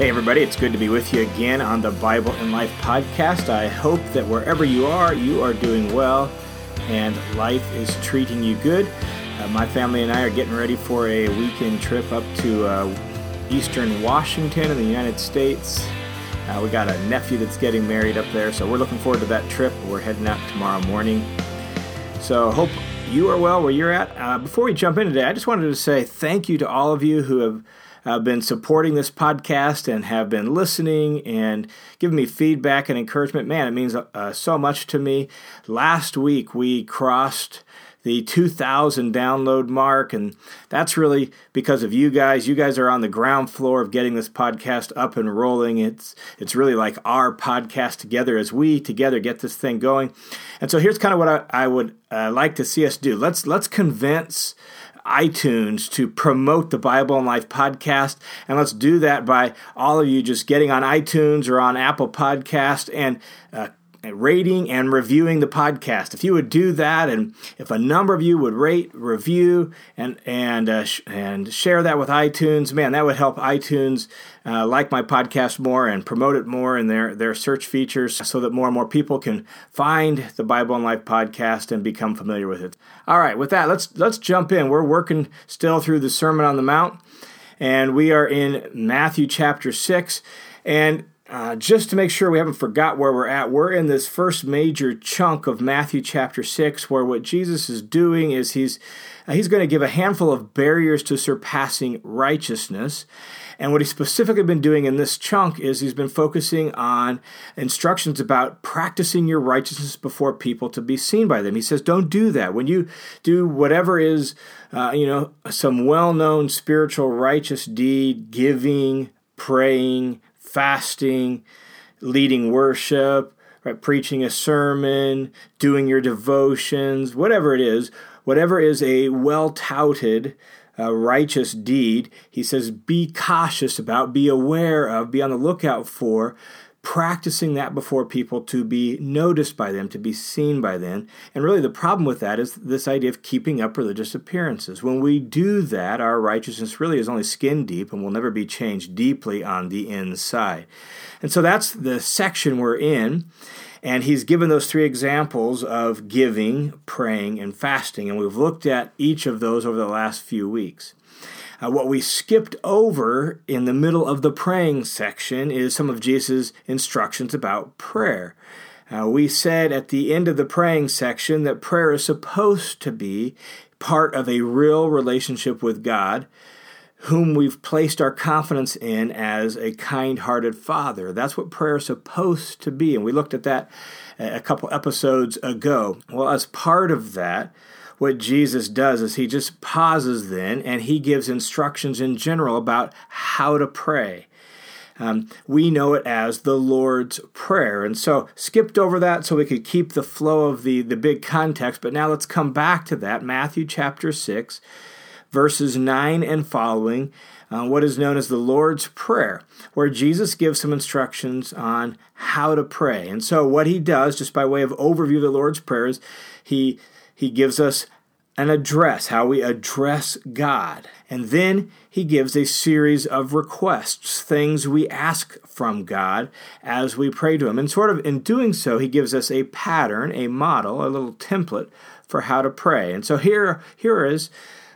Hey, everybody, it's good to be with you again on the Bible and Life podcast. I hope that wherever you are, you are doing well and life is treating you good. Uh, my family and I are getting ready for a weekend trip up to uh, eastern Washington in the United States. Uh, we got a nephew that's getting married up there, so we're looking forward to that trip. We're heading out tomorrow morning. So, hope you are well where you're at. Uh, before we jump in today, I just wanted to say thank you to all of you who have have been supporting this podcast and have been listening and giving me feedback and encouragement. Man, it means uh, so much to me. Last week we crossed the 2000 download mark and that's really because of you guys you guys are on the ground floor of getting this podcast up and rolling it's it's really like our podcast together as we together get this thing going and so here's kind of what i, I would uh, like to see us do let's let's convince iTunes to promote the Bible and Life podcast. And let's do that by all of you just getting on iTunes or on Apple Podcast and uh, rating and reviewing the podcast. If you would do that, and if a number of you would rate, review, and and uh, sh- and share that with iTunes, man, that would help iTunes uh, like my podcast more and promote it more in their their search features, so that more and more people can find the Bible and Life podcast and become familiar with it. All right, with that, let's let's jump in. We're working still through the Sermon on the Mount, and we are in Matthew chapter six. And uh, just to make sure we haven't forgot where we're at, we're in this first major chunk of Matthew chapter 6, where what Jesus is doing is he's, uh, he's going to give a handful of barriers to surpassing righteousness. And what he's specifically been doing in this chunk is he's been focusing on instructions about practicing your righteousness before people to be seen by them. He says, don't do that. When you do whatever is, uh, you know, some well known spiritual righteous deed, giving, praying, fasting, leading worship, right, preaching a sermon, doing your devotions, whatever it is, whatever is a well touted uh, righteous deed, he says, be cautious about, be aware of, be on the lookout for practicing that before people to be noticed by them, to be seen by them. And really, the problem with that is this idea of keeping up religious appearances. When we do that, our righteousness really is only skin deep and will never be changed deeply on the inside. And so that's the section we're in. And he's given those three examples of giving, praying, and fasting. And we've looked at each of those over the last few weeks. Uh, what we skipped over in the middle of the praying section is some of Jesus' instructions about prayer. Uh, we said at the end of the praying section that prayer is supposed to be part of a real relationship with God, whom we've placed our confidence in as a kind hearted Father. That's what prayer is supposed to be. And we looked at that a couple episodes ago. Well, as part of that, what Jesus does is he just pauses then and he gives instructions in general about how to pray. Um, we know it as the Lord's Prayer. And so skipped over that so we could keep the flow of the, the big context. But now let's come back to that. Matthew chapter 6, verses 9 and following, uh, what is known as the Lord's Prayer, where Jesus gives some instructions on how to pray. And so what he does, just by way of overview of the Lord's Prayer, is he he gives us an address, how we address God. And then he gives a series of requests, things we ask from God as we pray to him. And sort of in doing so, he gives us a pattern, a model, a little template for how to pray. And so here, here is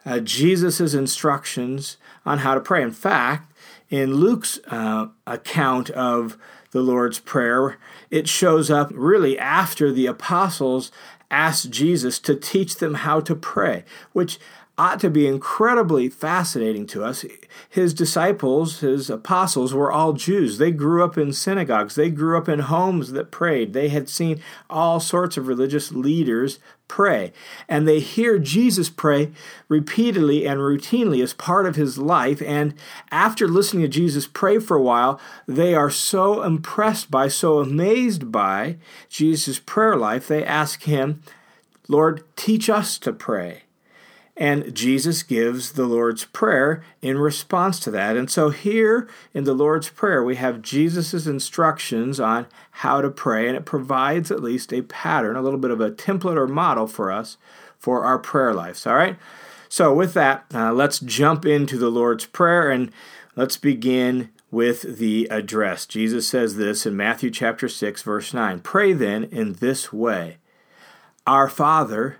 uh, Jesus' instructions on how to pray. In fact, in Luke's uh, account of the Lord's Prayer, it shows up really after the apostles asked Jesus to teach them how to pray, which ought to be incredibly fascinating to us. His disciples, his apostles, were all Jews. They grew up in synagogues, they grew up in homes that prayed. They had seen all sorts of religious leaders pray. And they hear Jesus pray repeatedly and routinely as part of his life. And after listening to Jesus pray for a while, they are so impressed by, so amazed by Jesus' prayer life, they ask him, Lord, teach us to pray. And Jesus gives the Lord's Prayer in response to that. And so here in the Lord's Prayer, we have Jesus' instructions on how to pray, and it provides at least a pattern, a little bit of a template or model for us for our prayer lives. All right? So, with that, uh, let's jump into the Lord's Prayer and let's begin with the address. Jesus says this in Matthew chapter 6 verse 9. Pray then in this way: Our Father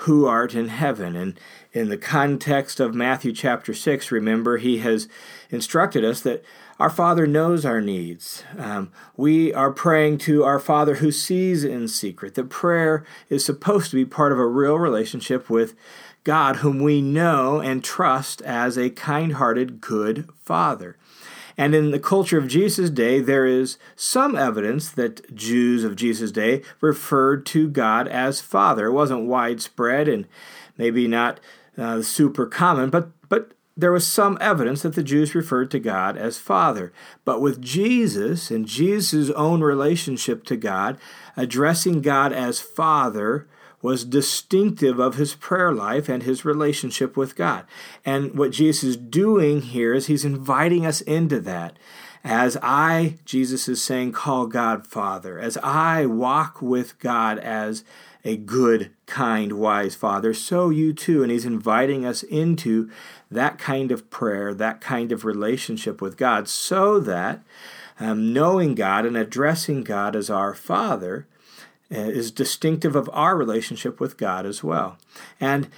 who art in heaven. And in the context of Matthew chapter 6, remember, he has instructed us that our Father knows our needs. Um, we are praying to our Father who sees in secret. The prayer is supposed to be part of a real relationship with God, whom we know and trust as a kind hearted, good Father. And in the culture of Jesus' day, there is some evidence that Jews of Jesus' day referred to God as Father. It wasn't widespread and maybe not uh, super common, but, but there was some evidence that the Jews referred to God as Father. But with Jesus and Jesus' own relationship to God, addressing God as Father was distinctive of his prayer life and his relationship with God. And what Jesus is doing here is he's inviting us into that. As I, Jesus is saying, call God Father, as I walk with God as a good, kind, wise Father, so you too. And he's inviting us into that kind of prayer, that kind of relationship with God, so that um, knowing God and addressing God as our Father is distinctive of our relationship with God as well. And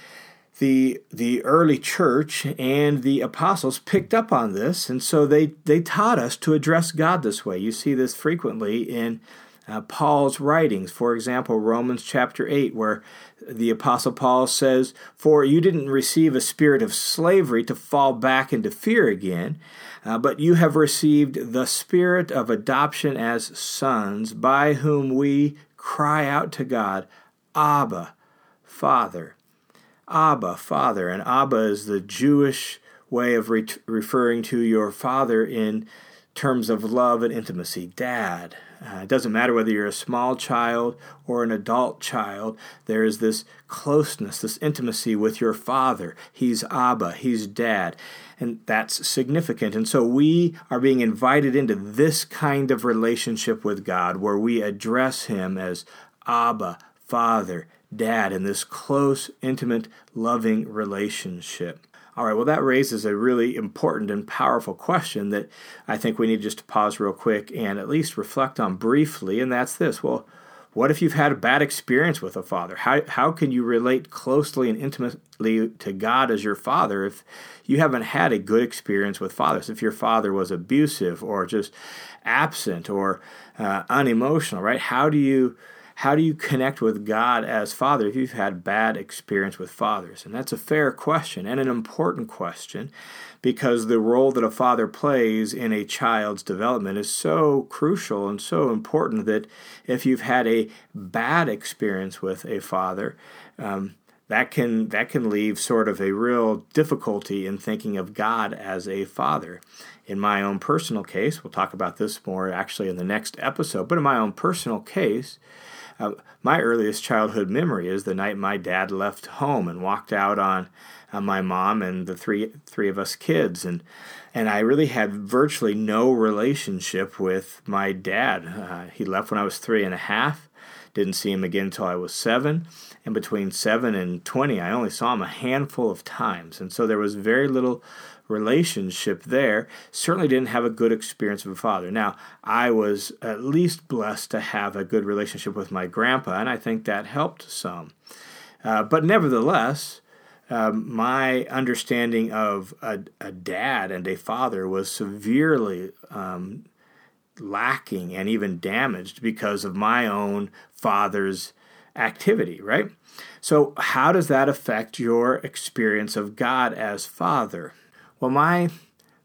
the the early church and the apostles picked up on this, and so they they taught us to address God this way. You see this frequently in uh, Paul's writings. For example, Romans chapter 8, where the Apostle Paul says, For you didn't receive a spirit of slavery to fall back into fear again, uh, but you have received the spirit of adoption as sons, by whom we cry out to God, Abba, Father. Abba, Father. And Abba is the Jewish way of re- referring to your father in terms of love and intimacy. Dad. Uh, it doesn't matter whether you're a small child or an adult child, there is this closeness, this intimacy with your father. He's Abba, he's dad. And that's significant. And so we are being invited into this kind of relationship with God where we address Him as Abba, Father, Dad, in this close, intimate, loving relationship. All right, well, that raises a really important and powerful question that I think we need just to pause real quick and at least reflect on briefly, and that's this. Well, what if you've had a bad experience with a father? How, how can you relate closely and intimately to God as your father if you haven't had a good experience with fathers? If your father was abusive or just absent or uh, unemotional, right? How do you how do you connect with God as father if you've had bad experience with fathers? And that's a fair question and an important question because the role that a father plays in a child's development is so crucial and so important that if you've had a bad experience with a father, um, that can that can leave sort of a real difficulty in thinking of God as a father. In my own personal case, we'll talk about this more actually in the next episode, but in my own personal case, uh, my earliest childhood memory is the night my dad left home and walked out on uh, my mom and the three three of us kids, and and I really had virtually no relationship with my dad. Uh, he left when I was three and a half. Didn't see him again until I was seven, and between seven and twenty, I only saw him a handful of times, and so there was very little relationship there. Certainly didn't have a good experience with a father. Now, I was at least blessed to have a good relationship with my grandpa, and I think that helped some. Uh, but nevertheless, um, my understanding of a, a, dad and a father was severely um, lacking and even damaged because of my own father's activity, right? So, how does that affect your experience of God as Father? Well, my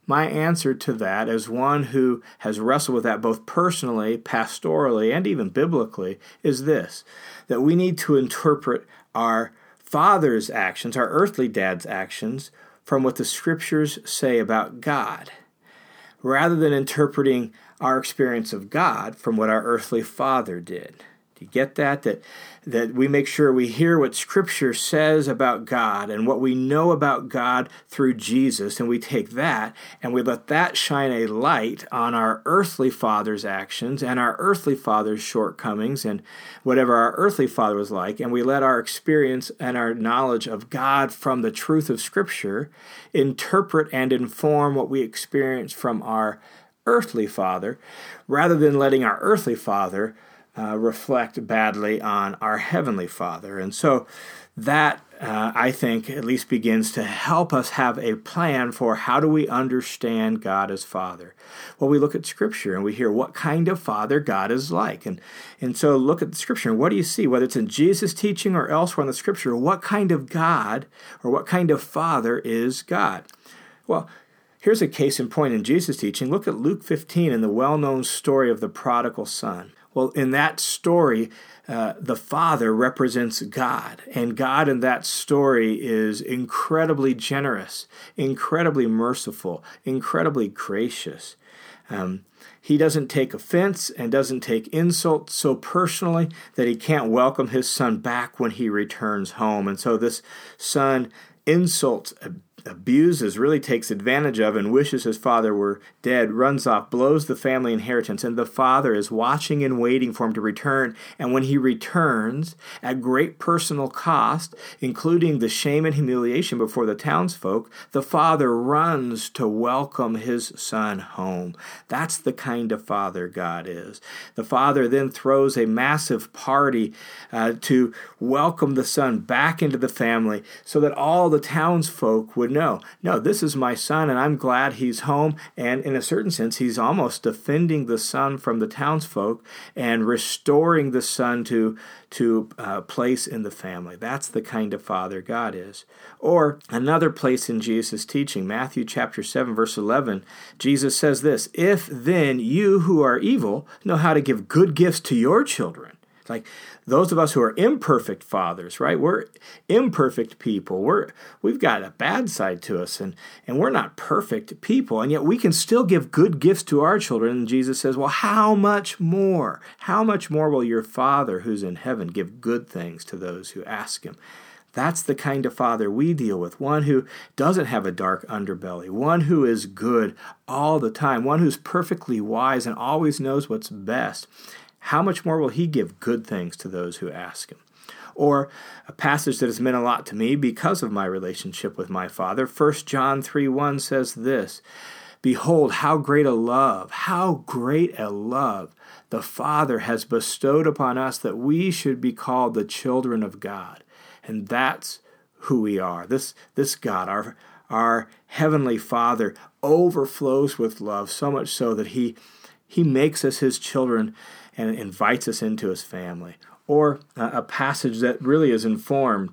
my answer to that, as one who has wrestled with that both personally, pastorally, and even biblically, is this that we need to interpret our father's actions, our earthly dad's actions, from what the scriptures say about God, rather than interpreting our experience of God from what our earthly father did. Do you get that? That that we make sure we hear what Scripture says about God and what we know about God through Jesus, and we take that and we let that shine a light on our earthly father's actions and our earthly father's shortcomings and whatever our earthly father was like, and we let our experience and our knowledge of God from the truth of Scripture interpret and inform what we experience from our earthly father rather than letting our earthly father uh, reflect badly on our heavenly father. And so that uh, I think at least begins to help us have a plan for how do we understand God as Father. Well, we look at Scripture and we hear what kind of Father God is like, and and so look at the Scripture and what do you see, whether it's in Jesus' teaching or elsewhere in the Scripture, what kind of God or what kind of Father is God? Well. Here's a case in point in Jesus' teaching. Look at Luke 15 and the well known story of the prodigal son. Well, in that story, uh, the Father represents God, and God in that story is incredibly generous, incredibly merciful, incredibly gracious. Um, he doesn't take offense and doesn't take insult so personally that he can't welcome his son back when he returns home. And so this son insults, abuses, really takes advantage of, and wishes his father were dead, runs off, blows the family inheritance, and the father is watching and waiting for him to return. And when he returns, at great personal cost, including the shame and humiliation before the townsfolk, the father runs to welcome his son home. That's the kind of father God is. The father then throws a massive party uh, to welcome the son back into the family so that all the townsfolk would no, no, this is my son, and I'm glad he's home. And in a certain sense, he's almost defending the son from the townsfolk and restoring the son to to uh, place in the family. That's the kind of father God is. Or another place in Jesus' teaching, Matthew chapter 7, verse 11, Jesus says this If then you who are evil know how to give good gifts to your children, like those of us who are imperfect fathers, right? We're imperfect people. We're we've got a bad side to us and and we're not perfect people, and yet we can still give good gifts to our children. And Jesus says, "Well, how much more? How much more will your Father who's in heaven give good things to those who ask him?" That's the kind of father we deal with one who doesn't have a dark underbelly, one who is good all the time, one who's perfectly wise and always knows what's best how much more will he give good things to those who ask him? Or a passage that has meant a lot to me because of my relationship with my Father, 1 John 3 1 says this Behold, how great a love, how great a love the Father has bestowed upon us that we should be called the children of God. And that's who we are. This, this God, our, our Heavenly Father, overflows with love, so much so that He, he makes us His children and invites us into his family. Or a passage that really is informed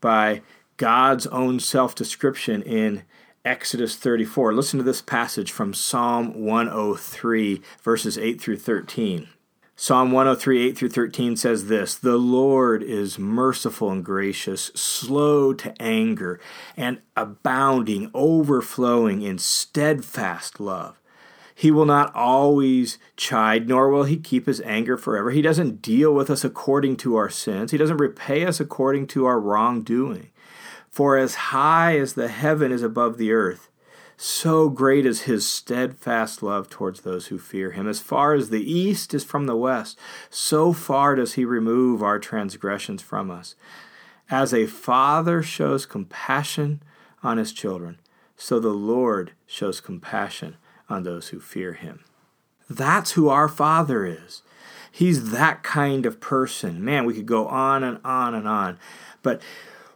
by God's own self description in Exodus 34. Listen to this passage from Psalm 103, verses 8 through 13. Psalm 103, 8 through 13 says this The Lord is merciful and gracious, slow to anger, and abounding, overflowing in steadfast love. He will not always chide, nor will he keep his anger forever. He doesn't deal with us according to our sins, he doesn't repay us according to our wrongdoing. For as high as the heaven is above the earth, so great is his steadfast love towards those who fear him. As far as the east is from the west, so far does he remove our transgressions from us. As a father shows compassion on his children, so the Lord shows compassion on those who fear him. That's who our Father is. He's that kind of person. Man, we could go on and on and on. But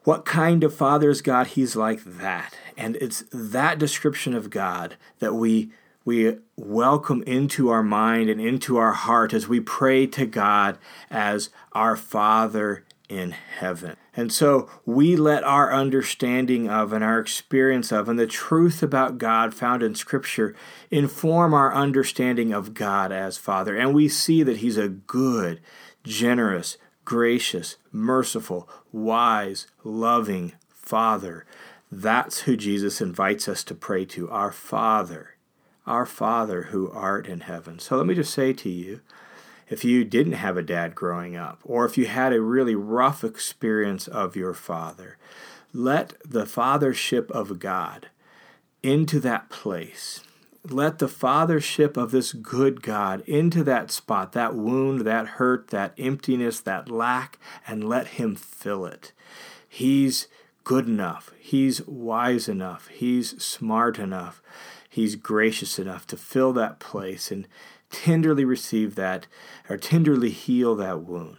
what kind of Father is God? He's like that. And it's that description of God that we we welcome into our mind and into our heart as we pray to God as our Father in heaven. And so we let our understanding of and our experience of and the truth about God found in Scripture inform our understanding of God as Father. And we see that He's a good, generous, gracious, merciful, wise, loving Father. That's who Jesus invites us to pray to, our Father, our Father who art in heaven. So let me just say to you, if you didn't have a dad growing up, or if you had a really rough experience of your father, let the fathership of God into that place. Let the fathership of this good God into that spot, that wound, that hurt, that emptiness, that lack, and let Him fill it. He's good enough. He's wise enough. He's smart enough. He's gracious enough to fill that place and tenderly receive that or tenderly heal that wound.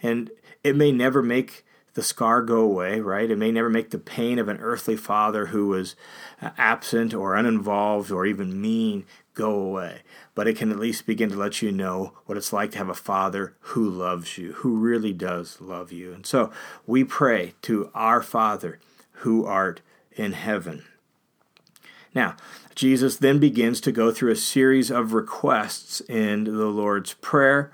And it may never make the scar go away, right? It may never make the pain of an earthly father who was uh, absent or uninvolved or even mean go away. But it can at least begin to let you know what it's like to have a father who loves you, who really does love you. And so we pray to our Father who art in heaven. Now, Jesus then begins to go through a series of requests in the Lord's Prayer.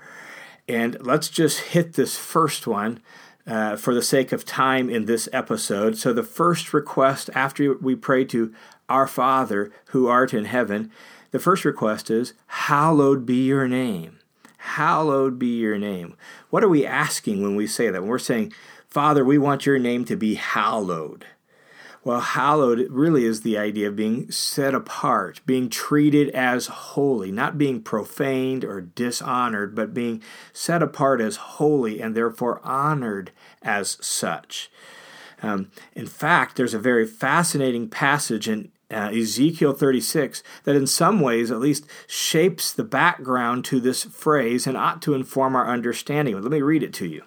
And let's just hit this first one uh, for the sake of time in this episode. So, the first request after we pray to our Father who art in heaven, the first request is, Hallowed be your name. Hallowed be your name. What are we asking when we say that? When we're saying, Father, we want your name to be hallowed. Well, hallowed really is the idea of being set apart, being treated as holy, not being profaned or dishonored, but being set apart as holy and therefore honored as such. Um, in fact, there's a very fascinating passage in uh, Ezekiel 36 that, in some ways at least, shapes the background to this phrase and ought to inform our understanding. Let me read it to you.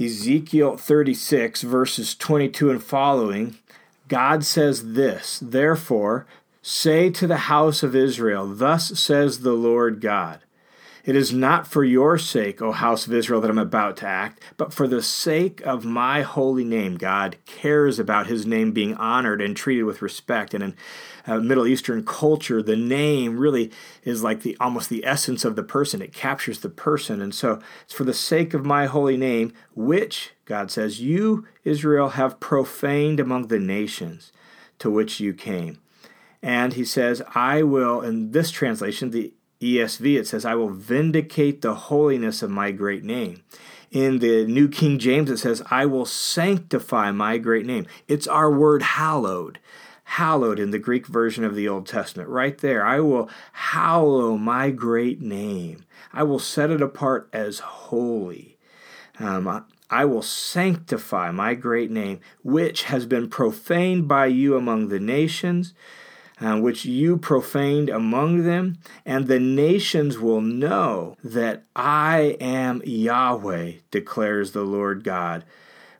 Ezekiel 36, verses 22 and following God says this Therefore, say to the house of Israel, Thus says the Lord God. It is not for your sake, O house of Israel, that I'm about to act, but for the sake of my holy name. God cares about his name being honored and treated with respect. And in uh, Middle Eastern culture, the name really is like the almost the essence of the person. It captures the person. And so it's for the sake of my holy name, which, God says, you, Israel, have profaned among the nations to which you came. And he says, I will, in this translation, the ESV, it says, I will vindicate the holiness of my great name. In the New King James, it says, I will sanctify my great name. It's our word hallowed. Hallowed in the Greek version of the Old Testament. Right there. I will hallow my great name. I will set it apart as holy. Um, I will sanctify my great name, which has been profaned by you among the nations uh, which you profaned among them, and the nations will know that I am Yahweh, declares the Lord God,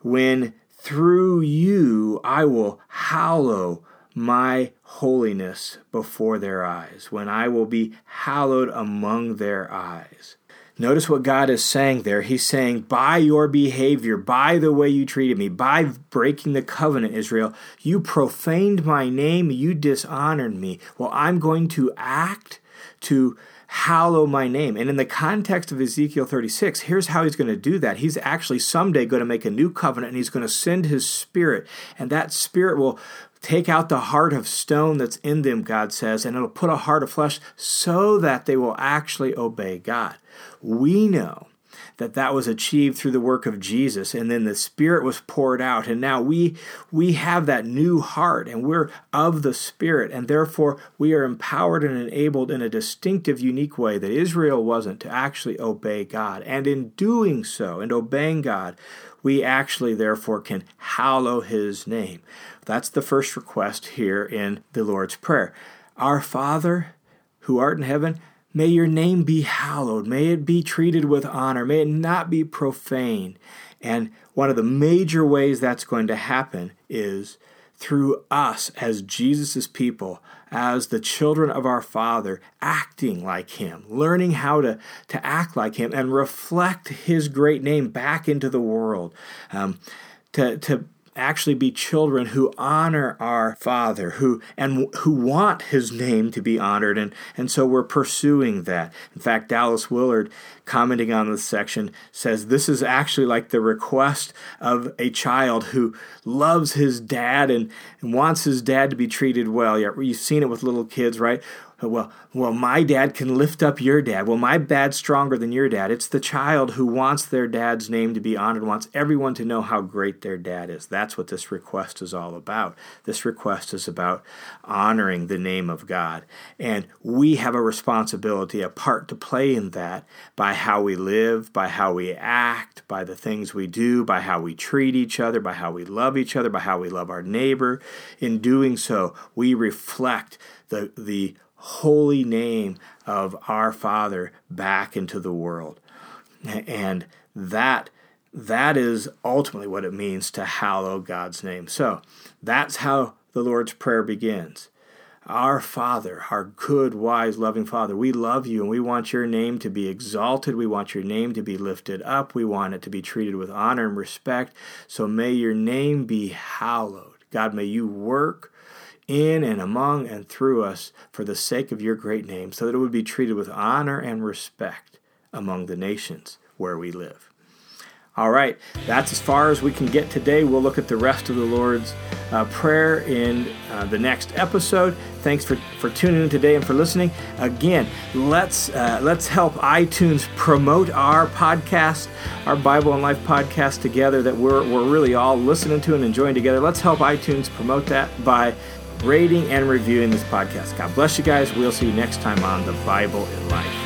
when through you I will hallow my holiness before their eyes, when I will be hallowed among their eyes. Notice what God is saying there. He's saying, by your behavior, by the way you treated me, by breaking the covenant, Israel, you profaned my name, you dishonored me. Well, I'm going to act to hallow my name. And in the context of Ezekiel 36, here's how he's going to do that. He's actually someday going to make a new covenant and he's going to send his spirit, and that spirit will Take out the heart of stone that's in them, God says, and it'll put a heart of flesh so that they will actually obey God. We know that that was achieved through the work of Jesus and then the spirit was poured out and now we we have that new heart and we're of the spirit and therefore we are empowered and enabled in a distinctive unique way that Israel wasn't to actually obey God and in doing so and obeying God we actually therefore can hallow his name. That's the first request here in the Lord's Prayer. Our Father, who art in heaven, may your name be hallowed. May it be treated with honor. May it not be profane. And one of the major ways that's going to happen is through us as Jesus' people, as the children of our Father, acting like Him, learning how to, to act like Him and reflect His great name back into the world. Um, to, to actually be children who honor our father who and who want his name to be honored and and so we're pursuing that. In fact Dallas Willard commenting on this section says this is actually like the request of a child who loves his dad and, and wants his dad to be treated well. You've seen it with little kids right well, well, my dad can lift up your dad. Well, my dad's stronger than your dad. It's the child who wants their dad's name to be honored, wants everyone to know how great their dad is. That's what this request is all about. This request is about honoring the name of God. And we have a responsibility, a part to play in that by how we live, by how we act, by the things we do, by how we treat each other, by how we love each other, by how we love our neighbor. In doing so, we reflect the, the holy name of our Father back into the world. And that that is ultimately what it means to hallow God's name. So that's how the Lord's Prayer begins. Our Father, our good, wise, loving Father, we love you and we want your name to be exalted. We want your name to be lifted up. We want it to be treated with honor and respect. So may your name be hallowed. God, may you work in and among and through us for the sake of your great name, so that it would be treated with honor and respect among the nations where we live. All right, that's as far as we can get today. We'll look at the rest of the Lord's uh, Prayer in uh, the next episode. Thanks for, for tuning in today and for listening. Again, let's uh, let's help iTunes promote our podcast, our Bible and Life podcast together that we're, we're really all listening to and enjoying together. Let's help iTunes promote that by rating and reviewing this podcast. God bless you guys. We'll see you next time on the Bible in Life.